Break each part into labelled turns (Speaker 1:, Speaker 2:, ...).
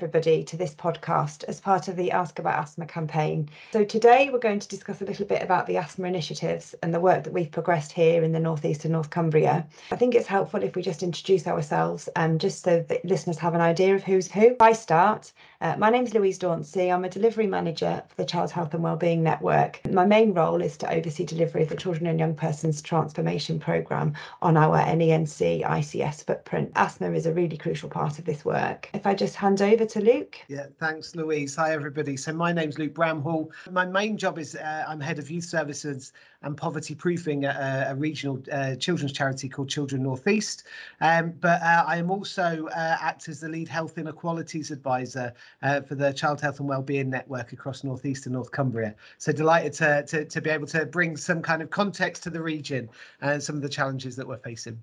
Speaker 1: everybody to this podcast as part of the Ask About Asthma campaign. So, today we're going to discuss a little bit about the asthma initiatives and the work that we've progressed here in the North East and North Cumbria. I think it's helpful if we just introduce ourselves, um, just so that listeners have an idea of who's who. I start. Uh, my name's Louise Dauncey. I'm a delivery manager for the Child Health and Wellbeing Network. My main role is to oversee delivery of the Children and Young Persons Transformation Programme on our NENC ICS footprint. Asthma is a really crucial part of this work. If I just hand over to Luke.
Speaker 2: Yeah, thanks, Louise. Hi, everybody. So my name's Luke Bramhall. My main job is uh, I'm head of youth services and poverty proofing at a, a regional uh, children's charity called Children Northeast. Um, but uh, I am also uh, act as the lead health inequalities advisor uh, for the Child Health and Wellbeing Network across Northeast and North Cumbria. So delighted to, to, to be able to bring some kind of context to the region and some of the challenges that we're facing.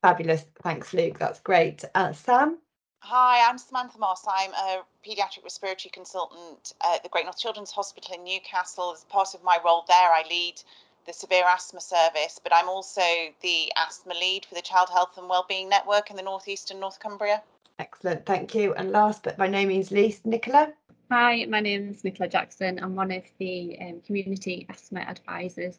Speaker 1: Fabulous. Thanks, Luke. That's great. Uh, Sam?
Speaker 3: Hi, I'm Samantha Moss. I'm a paediatric respiratory consultant at the Great North Children's Hospital in Newcastle. As part of my role there, I lead the severe asthma service, but I'm also the asthma lead for the Child Health and Wellbeing Network in the North East and North Cumbria.
Speaker 1: Excellent, thank you. And last but by no means least, Nicola.
Speaker 4: Hi, my name is Nicola Jackson. I'm one of the um, community asthma advisors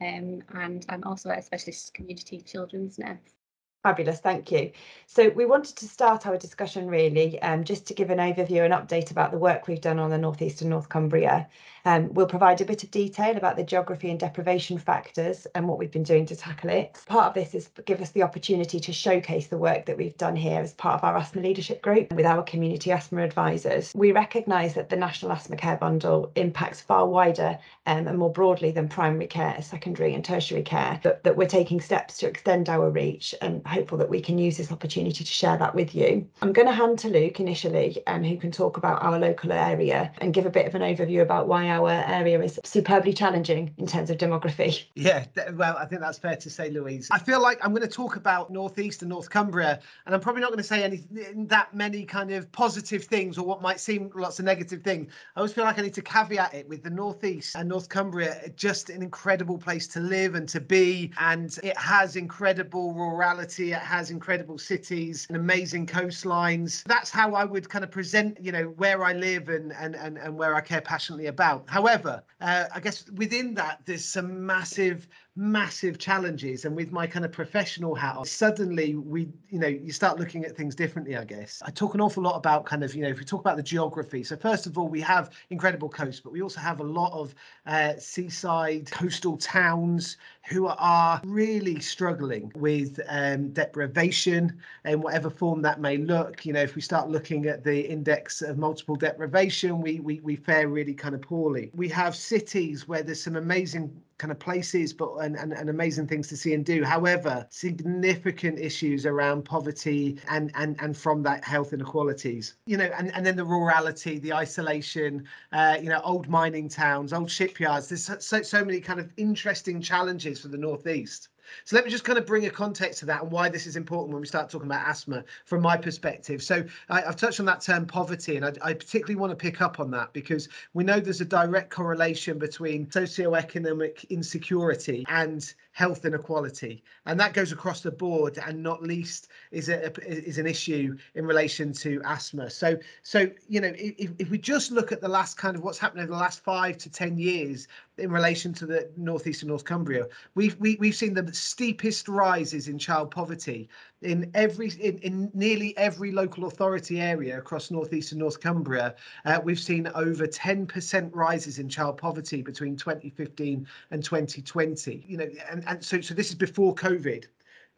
Speaker 4: um, and I'm also a specialist community children's nurse.
Speaker 1: Fabulous, thank you. So we wanted to start our discussion really um, just to give an overview and update about the work we've done on the North East and North Cumbria. Um, we'll provide a bit of detail about the geography and deprivation factors and what we've been doing to tackle it. Part of this is give us the opportunity to showcase the work that we've done here as part of our asthma leadership group with our community asthma advisors. We recognise that the National Asthma Care Bundle impacts far wider um, and more broadly than primary care, secondary and tertiary care, but that we're taking steps to extend our reach and hopeful that we can use this opportunity to share that with you. I'm going to hand to Luke initially, um, who can talk about our local area and give a bit of an overview about why our area is superbly challenging in terms of demography.
Speaker 2: Yeah, well, I think that's fair to say, Louise. I feel like I'm going to talk about Northeast and North Cumbria, and I'm probably not going to say any that many kind of positive things or what might seem lots of negative things. I always feel like I need to caveat it with the Northeast and North Cumbria, just an incredible place to live and to be, and it has incredible rurality, it has incredible cities and amazing coastlines. That's how I would kind of present, you know, where I live and and and, and where I care passionately about. However, uh, I guess within that, there's some massive massive challenges and with my kind of professional hat on suddenly we you know you start looking at things differently i guess. I talk an awful lot about kind of you know if we talk about the geography so first of all we have incredible coast but we also have a lot of uh, seaside coastal towns who are really struggling with um, deprivation in whatever form that may look. You know if we start looking at the index of multiple deprivation we we, we fare really kind of poorly. We have cities where there's some amazing kind of places but and, and, and, amazing things to see and do. However significant issues around poverty and and and from that health inequalities. You know and, and then the rurality the isolation uh, you know old mining towns old shipyards. There's so, so many kind of interesting challenges for the northeast so let me just kind of bring a context to that and why this is important when we start talking about asthma from my perspective. So I, have touched on that term poverty, and I, I, particularly want to pick up on that because we know there's a direct correlation between socioeconomic insecurity and health inequality, and that goes across the board, and not least is a, is an issue in relation to asthma. So so you know if, if we just look at the last kind of what's happened over the last five to ten years in relation to the northeast and North Cumbria, we've we, have we have seen the steepest rises in child poverty in every in, in nearly every local authority area across northeast and North Cumbria. Uh, we've seen over 10% rises in child poverty between 2015 and 2020. You know, and, and so so this is before COVID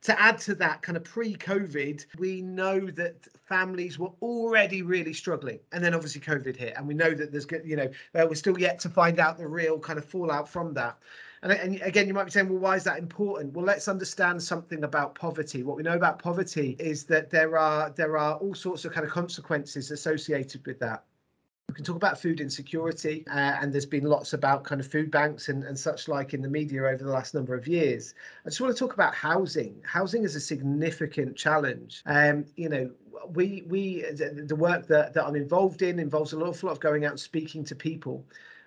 Speaker 2: to add to that kind of pre-covid we know that families were already really struggling and then obviously covid hit and we know that there's you know we're still yet to find out the real kind of fallout from that and again, you might be saying, well, why is that important? Well, let's understand something about poverty. What we know about poverty is that there are there are all sorts of kind of consequences associated with that. We can talk about food insecurity, uh, and there's been lots about kind of food banks and, and such like in the media over the last number of years. I just want to talk about housing. Housing is a significant challenge. Um, you know, we we the, work that, that I'm involved in involves an awful lot of going out and speaking to people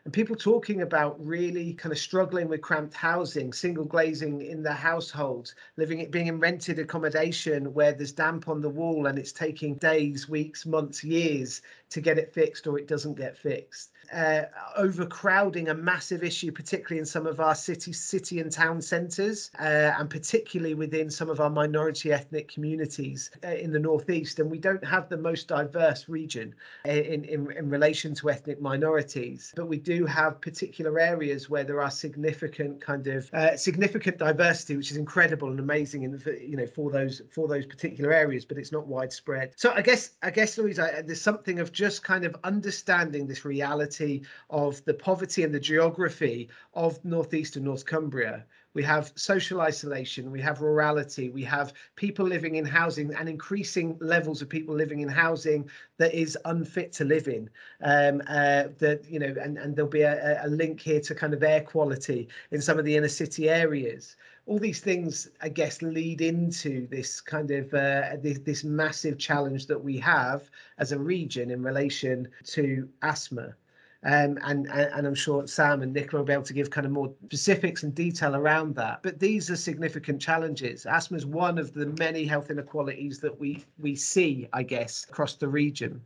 Speaker 2: and people talking about really kind of struggling with cramped housing, single glazing in their households, living it being in rented accommodation where there's damp on the wall and it's taking days, weeks, months, years to get it fixed or it doesn't get fixed. Uh, overcrowding a massive issue, particularly in some of our city, city and town centres, uh, and particularly within some of our minority ethnic communities uh, in the northeast. And we don't have the most diverse region uh, in, in, in relation to ethnic minorities, but we do have particular areas where there are significant kind of uh, significant diversity, which is incredible and amazing, in you know for those for those particular areas, but it's not widespread. So I guess I guess Louise, I, there's something of just kind of understanding this reality of the poverty and the geography of northeast and North Cumbria. We have social isolation, we have rurality, we have people living in housing and increasing levels of people living in housing that is unfit to live in. Um, uh, that you know, and, and there'll be a, a link here to kind of air quality in some of the inner city areas all these things, I guess, lead into this kind of uh, this, this massive challenge that we have as a region in relation to asthma. Um, and, and I'm sure Sam and Nicola will be able to give kind of more specifics and detail around that. But these are significant challenges. Asthma is one of the many health inequalities that we we see, I guess, across the region.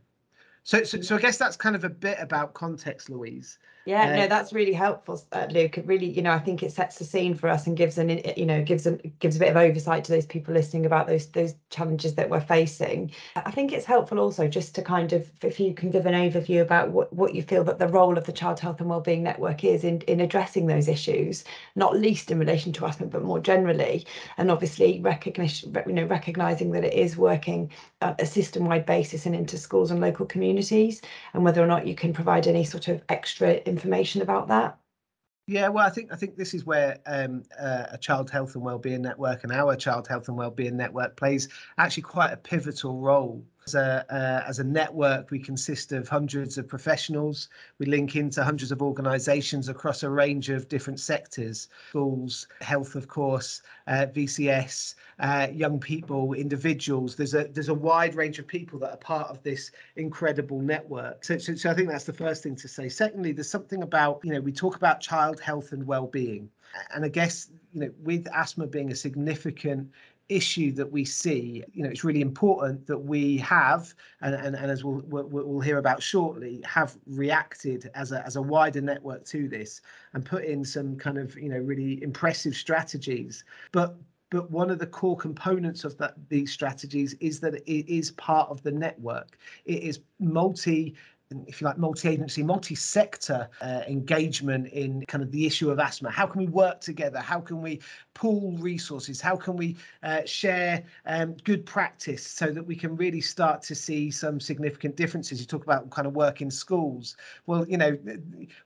Speaker 2: So, so, so I guess that's kind of a bit about context, Louise.
Speaker 1: Yeah, uh, no, that's really helpful, uh, Luke. It really, you know, I think it sets the scene for us and gives an, you know, gives a gives a bit of oversight to those people listening about those those challenges that we're facing. I think it's helpful also just to kind of, if you can give an overview about what what you feel that the role of the Child Health and Wellbeing Network is in in addressing those issues, not least in relation to asthma, but more generally, and obviously recognition, you know, recognizing that it is working at a system-wide basis and into schools and local communities, and whether or not you can provide any sort of extra information about that?
Speaker 2: Yeah, well, I think I think this is where um, uh, a child health and wellbeing network and our child health and wellbeing network plays actually quite a pivotal role as a, uh, as a network, we consist of hundreds of professionals. We link into hundreds of organisations across a range of different sectors schools, health, of course, uh, VCS, uh, young people, individuals. There's a there's a wide range of people that are part of this incredible network. So, so, so I think that's the first thing to say. Secondly, there's something about, you know, we talk about child health and well-being. And I guess, you know, with asthma being a significant issue that we see, you know, it's really important that we have, and, and, and as we'll, we'll, hear about shortly, have reacted as a, as a wider network to this and put in some kind of, you know, really impressive strategies. But but one of the core components of that these strategies is that it is part of the network. It is multi if you like, multi-agency, multi-sector uh, engagement in kind of the issue of asthma. How can we work together? How can we pool resources? How can we uh, share um, good practice so that we can really start to see some significant differences? You talk about kind of work in schools. Well, you know,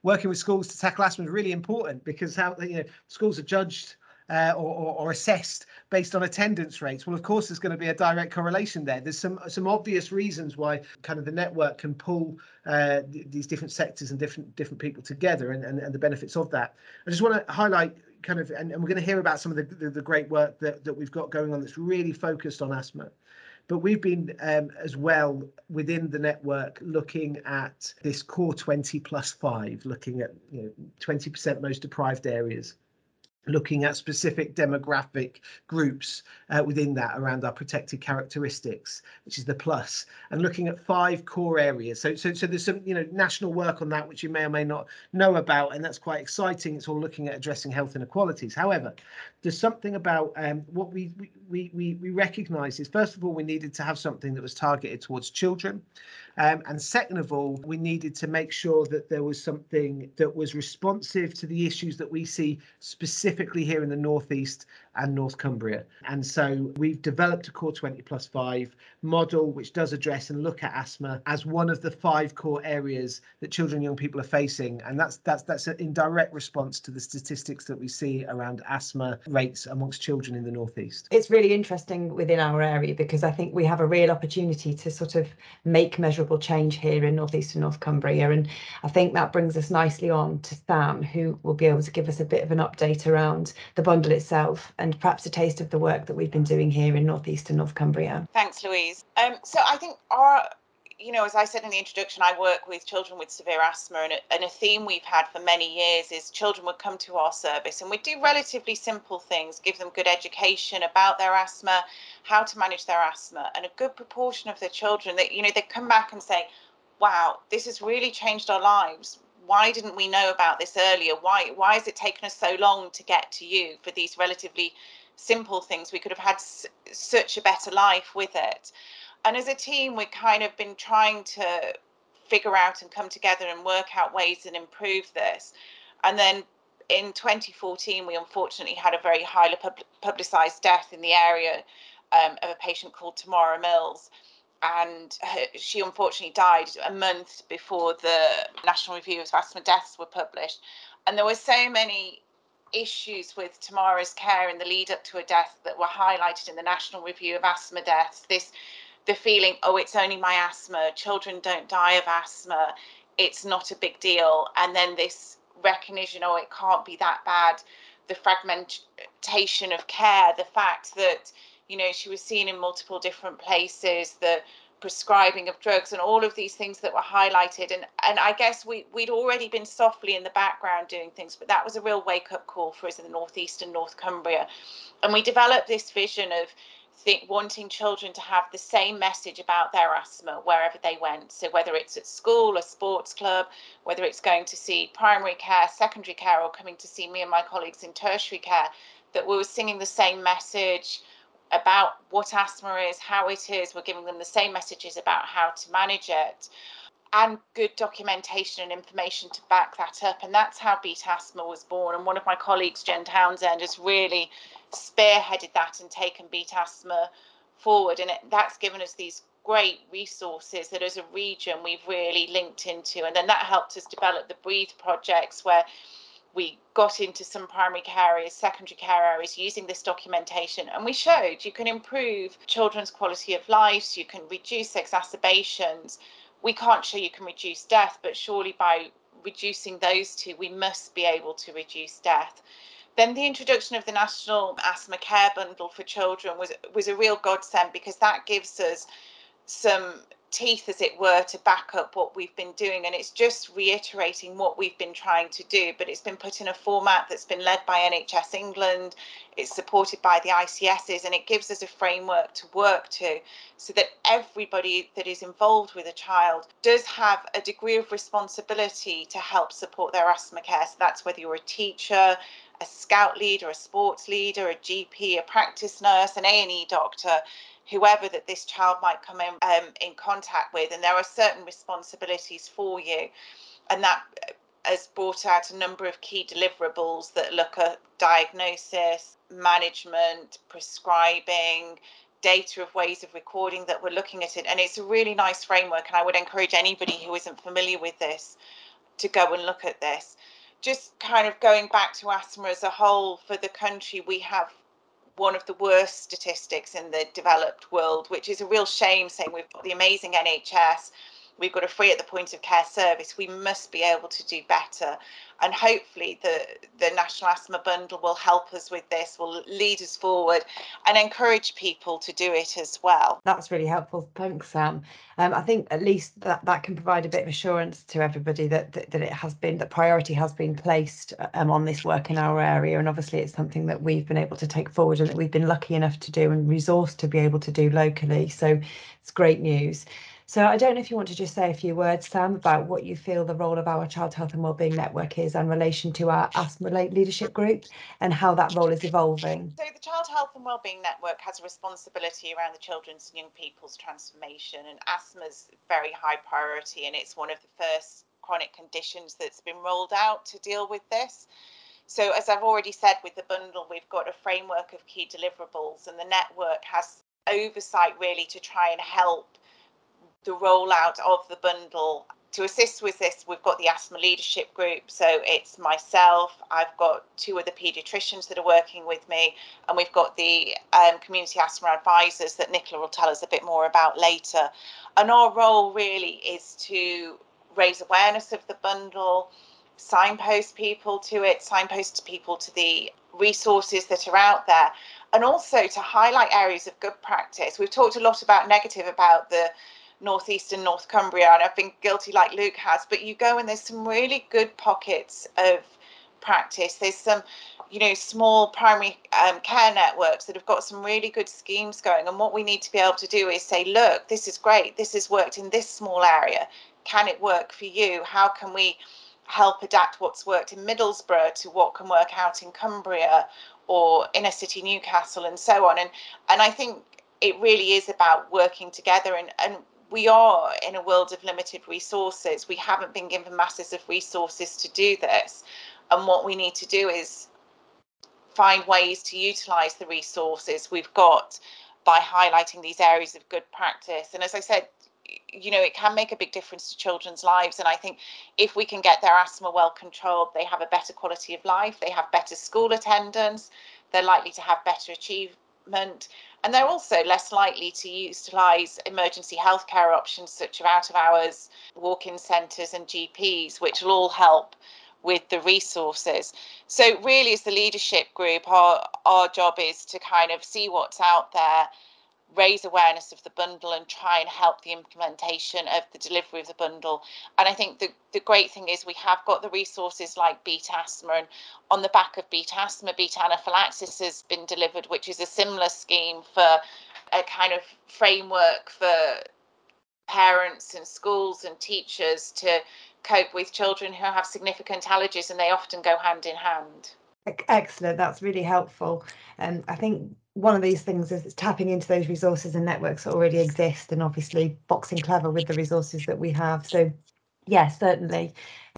Speaker 2: working with schools to tackle asthma is really important because how you know schools are judged uh, or, or, assessed based on attendance rates. Well, of course, there's going to be a direct correlation there. There's some some obvious reasons why kind of the network can pull uh, th- these different sectors and different different people together, and, and, and the benefits of that. I just want to highlight kind of, and, and we're going to hear about some of the, the, the great work that, that we've got going on that's really focused on asthma but we've been um, as well within the network looking at this core 20 plus 5 looking at you know 20% most deprived areas looking at specific demographic groups uh, within that around our protected characteristics, which is the plus, and looking at five core areas. So, so, so there's some, you know, national work on that, which you may or may not know about, and that's quite exciting. It's all looking at addressing health inequalities. However, there's something about um, what we, we, we, we recognise is, first of all, we needed to have something that was targeted towards children. Um, and second of all, we needed to make sure that there was something that was responsive to the issues that we see specifically here in the Northeast and North Cumbria. And so we've developed a Core 20 plus 5 model which does address and look at asthma as one of the five core areas that children and young people are facing. And that's that's that's in direct response to the statistics that we see around asthma rates amongst children in the Northeast.
Speaker 1: It's really interesting within our area because I think we have a real opportunity to sort of make measurable change here in Northeast and North Cumbria. And I think that brings us nicely on to Sam, who will be able to give us a bit of an update around the bundle itself and perhaps a taste of the work that we've been doing here in North East and North Cumbria.
Speaker 3: Thanks, Louise. Um, so I think our you know, as I said in the introduction, I work with children with severe asthma, and a, and a theme we've had for many years is children would come to our service and we do relatively simple things, give them good education about their asthma, how to manage their asthma, and a good proportion of the children that, you know, they come back and say, wow, this has really changed our lives. Why didn't we know about this earlier? Why, why has it taken us so long to get to you for these relatively simple things? We could have had s- such a better life with it and as a team, we've kind of been trying to figure out and come together and work out ways and improve this. And then in 2014, we unfortunately had a very highly pub- publicised death in the area um, of a patient called Tamara Mills. And her, she unfortunately died a month before the National Review of Asthma Deaths were published. And there were so many issues with Tamara's care in the lead up to her death that were highlighted in the National Review of Asthma Deaths. This the feeling, oh, it's only my asthma, children don't die of asthma, it's not a big deal. And then this recognition, oh, it can't be that bad. The fragmentation of care, the fact that, you know, she was seen in multiple different places, the prescribing of drugs and all of these things that were highlighted and and I guess we we'd already been softly in the background doing things but that was a real wake up call for us in the northeast and North Cumbria and we developed this vision of think wanting children to have the same message about their asthma wherever they went. So whether it's at school, a sports club, whether it's going to see primary care, secondary care, or coming to see me and my colleagues in tertiary care, that we were singing the same message about what asthma is, how it is. We're giving them the same messages about how to manage it and good documentation and information to back that up. And that's how Beat Asthma was born. And one of my colleagues, Jen Townsend, has really spearheaded that and taken Beat Asthma forward. And it, that's given us these great resources that as a region we've really linked into. And then that helped us develop the Breathe projects where we got into some primary care areas, secondary care areas using this documentation, and we showed you can improve children's quality of life, you can reduce exacerbations. We can't show you can reduce death, but surely by reducing those two, we must be able to reduce death. Then the introduction of the National Asthma Care Bundle for Children was was a real godsend because that gives us some teeth, as it were, to back up what we've been doing. And it's just reiterating what we've been trying to do, but it's been put in a format that's been led by NHS England, it's supported by the ICSs, and it gives us a framework to work to so that everybody that is involved with a child does have a degree of responsibility to help support their asthma care. So that's whether you're a teacher, a scout leader, a sports leader, a GP, a practice nurse, an A&E doctor, whoever that this child might come in um, in contact with, and there are certain responsibilities for you, and that uh, has brought out a number of key deliverables that look at diagnosis, management, prescribing, data of ways of recording that we're looking at it, and it's a really nice framework, and I would encourage anybody who isn't familiar with this to go and look at this. Just kind of going back to asthma as a whole for the country, we have one of the worst statistics in the developed world, which is a real shame saying we've got the amazing NHS we've got a free at the point of care service we must be able to do better. And hopefully the the national asthma bundle will help us with this will lead us forward and encourage people to do it as well.
Speaker 1: That's really helpful. Thanks sam. Um, i think at least that that can provide a bit of assurance to everybody that that, that it has been that priority has been placed um, on this work in our area. And obviously it's something that we've been able to take forward and that we've been lucky enough to do and resourced to be able to do locally. So it's great news so I don't know if you want to just say a few words, Sam, about what you feel the role of our Child Health and Wellbeing Network is in relation to our asthma leadership group and how that role is evolving.
Speaker 3: So the Child Health and Wellbeing Network has a responsibility around the children's and young people's transformation and asthma's very high priority and it's one of the first chronic conditions that's been rolled out to deal with this. So as I've already said with the bundle, we've got a framework of key deliverables and the network has oversight really to try and help the rollout of the bundle. To assist with this, we've got the asthma leadership group. So it's myself, I've got two other paediatricians that are working with me, and we've got the um, community asthma advisors that Nicola will tell us a bit more about later. And our role really is to raise awareness of the bundle, signpost people to it, signpost people to the resources that are out there, and also to highlight areas of good practice. We've talked a lot about negative about the Northeast and North Cumbria, and I've been guilty like Luke has, but you go and there's some really good pockets of practice. There's some, you know, small primary um, care networks that have got some really good schemes going. And what we need to be able to do is say, look, this is great. This has worked in this small area. Can it work for you? How can we help adapt what's worked in Middlesbrough to what can work out in Cumbria or inner city Newcastle and so on? And and I think it really is about working together and, and we are in a world of limited resources. We haven't been given masses of resources to do this. And what we need to do is find ways to utilize the resources we've got by highlighting these areas of good practice. And as I said, you know, it can make a big difference to children's lives. And I think if we can get their asthma well controlled, they have a better quality of life, they have better school attendance, they're likely to have better and they're also less likely to utilise emergency healthcare options such as out of hours, walk in centres, and GPs, which will all help with the resources. So really as the leadership group, our, our job is to kind of see what's out there, raise awareness of the bundle and try and help the implementation of the delivery of the bundle. And I think the, the great thing is we have got the resources like Beat Asthma and on the back of Beat Asthma, Beat Anaphylaxis has been delivered, which is a similar scheme for a kind of framework for parents and schools and teachers to cope with children who have significant allergies and they often go hand in hand.
Speaker 1: Excellent, that's really helpful. And um, I think one of these things is tapping into those resources and networks that already exist and obviously boxing clever with the resources that we have. So yes, certainly.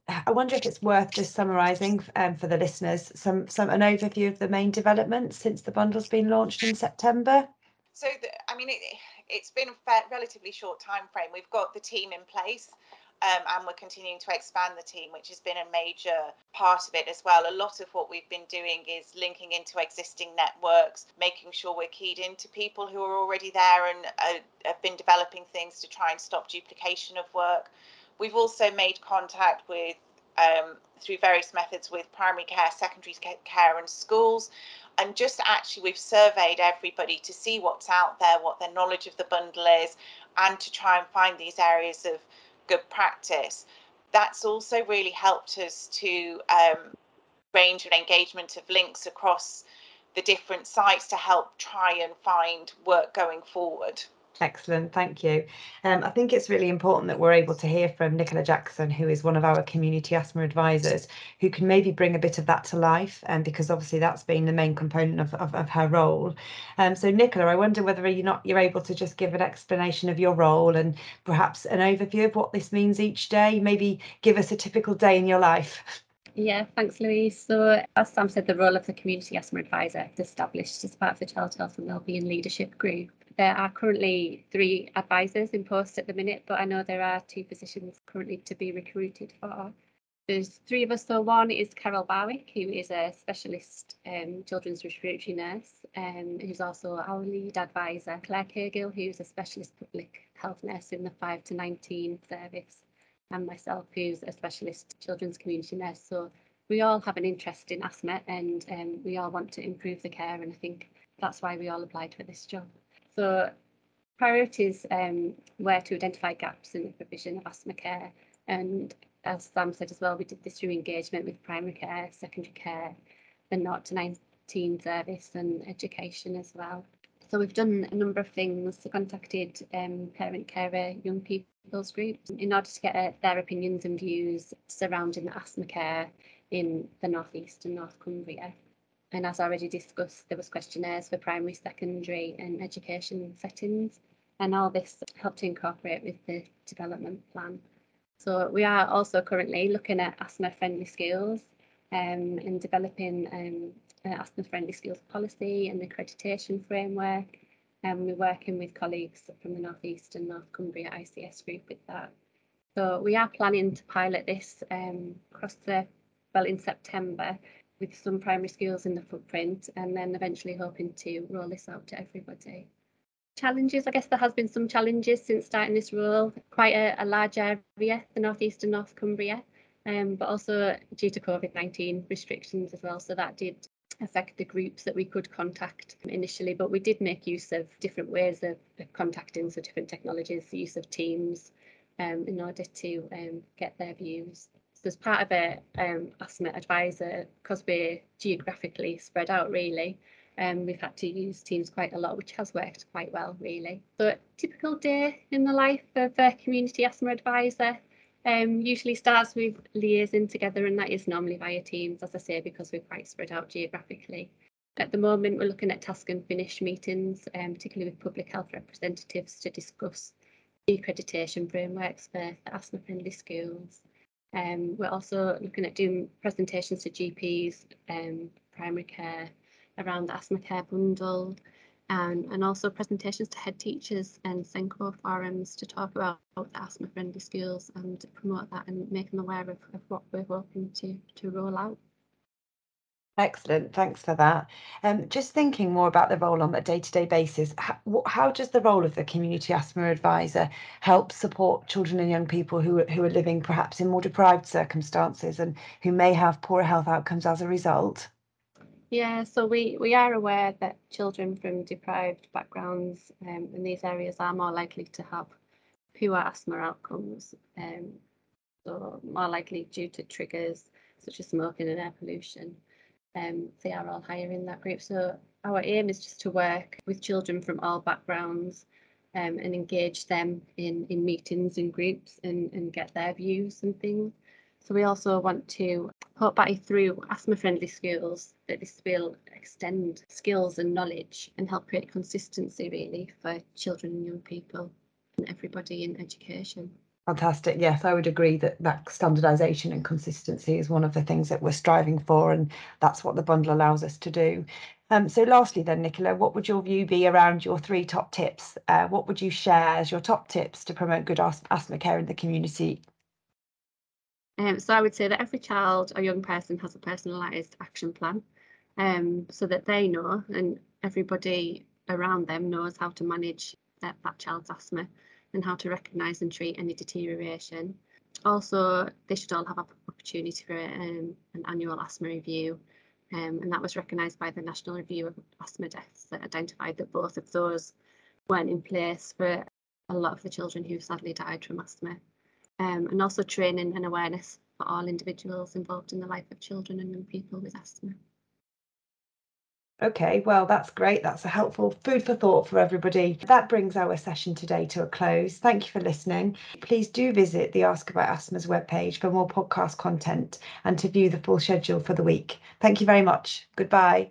Speaker 1: I wonder if it's worth just summarising um, for the listeners some some an overview of the main developments since the bundle's been launched in September.
Speaker 3: So, the, I mean, it, it's been a relatively short time frame. We've got the team in place um, and we're continuing to expand the team, which has been a major part of it as well. A lot of what we've been doing is linking into existing networks, making sure we're keyed into people who are already there and uh, have been developing things to try and stop duplication of work. We've also made contact with um, through various methods with primary care, secondary care, and schools. And just actually, we've surveyed everybody to see what's out there, what their knowledge of the bundle is, and to try and find these areas of good practice, that's also really helped us to um, range and engagement of links across the different sites to help try and find work going forward.
Speaker 1: Excellent, thank you. Um, I think it's really important that we're able to hear from Nicola Jackson, who is one of our community asthma advisors, who can maybe bring a bit of that to life, um, because obviously that's been the main component of, of, of her role. Um, so Nicola, I wonder whether you're not you're able to just give an explanation of your role and perhaps an overview of what this means each day. Maybe give us a typical day in your life.
Speaker 4: Yeah, thanks, Louise. So, as Sam said, the role of the Community Asthma Advisor is established as part of the Child Health and Wellbeing Leadership Group. There are currently three advisors in post at the minute, but I know there are two positions currently to be recruited for. There's three of us, so one is Carol Barwick, who is a specialist um, children's respiratory nurse, um, who's also our lead advisor. Claire Cagill, who's a specialist public health nurse in the 5 to 19 service, and myself, who's a specialist children's community nurse. So we all have an interest in asthma and um, we all want to improve the care, and I think that's why we all applied for this job. So priorities um, were to identify gaps in the provision of asthma care. And as Sam said as well, we did this through engagement with primary care, secondary care, the 0 to 19 service and education as well. So we've done a number of things, contacted um, parent carer, young people's groups in order to get uh, their opinions and views surrounding the asthma care in the northeast and North Cumbria. And as already discussed, there was questionnaires for primary, secondary and education settings. And all this helped to incorporate with the development plan. So we are also currently looking at asthma friendly skills um, and developing um, asthma friendly skills policy and accreditation framework. And we're working with colleagues from the North East and North Cumbria ICS group with that. So we are planning to pilot this um, across the, well, in September with some primary schools in the footprint and then eventually hoping to roll this out to everybody. Challenges, I guess there has been some challenges since starting this role, quite a, a large area, the northeast and North Cumbria, um, but also due to COVID-19 restrictions as well. So that did affect the groups that we could contact initially, but we did make use of different ways of, of contacting, so different technologies, the use of Teams, um, in order to um, get their views. So as part of a um, asthma advisor, because we're geographically spread out really, um, we've had to use Teams quite a lot, which has worked quite well really. So typical day in the life of a community asthma advisor um, usually starts with liaising together and that is normally via Teams, as I say, because we're quite spread out geographically. At the moment, we're looking at task and finish meetings, um, particularly with public health representatives to discuss accreditation frameworks for, asthma friendly schools. Um, we're also looking at doing presentations to GPs, um, primary care around the asthma care bundle, and, and also presentations to head teachers and SENCO forums to talk about the asthma friendly schools and promote that and make them aware of, of what we're hoping to, to roll out.
Speaker 1: Excellent, thanks for that. Um, just thinking more about the role on a day-to-day basis, how, how, does the role of the community asthma advisor help support children and young people who, who are living perhaps in more deprived circumstances and who may have poorer health outcomes as a result?
Speaker 4: Yeah, so we, we are aware that children from deprived backgrounds um, in these areas are more likely to have poor asthma outcomes. Um, so more likely due to triggers such as smoking and air pollution um, they are all higher in that group. So our aim is just to work with children from all backgrounds um, and engage them in, in meetings and groups and, and get their views and things. So we also want to put by through asthma friendly schools that this will extend skills and knowledge and help create consistency really for children and young people and everybody in education.
Speaker 1: Fantastic. Yes, I would agree that that standardisation and consistency is one of the things that we're striving for, and that's what the bundle allows us to do. Um, so, lastly, then, Nicola, what would your view be around your three top tips? Uh, what would you share as your top tips to promote good asthma care in the community?
Speaker 4: Um, so, I would say that every child or young person has a personalised action plan um, so that they know and everybody around them knows how to manage that, that child's asthma and how to recognise and treat any deterioration. Also, they should all have an opportunity for um, an annual asthma review, um, and that was recognised by the National Review of Asthma Deaths that identified that both of those weren't in place for a lot of the children who sadly died from asthma. Um, and also training and awareness for all individuals involved in the life of children and young people with asthma.
Speaker 1: Okay, well, that's great. That's a helpful food for thought for everybody. That brings our session today to a close. Thank you for listening. Please do visit the Ask About Asthma's webpage for more podcast content and to view the full schedule for the week. Thank you very much. Goodbye.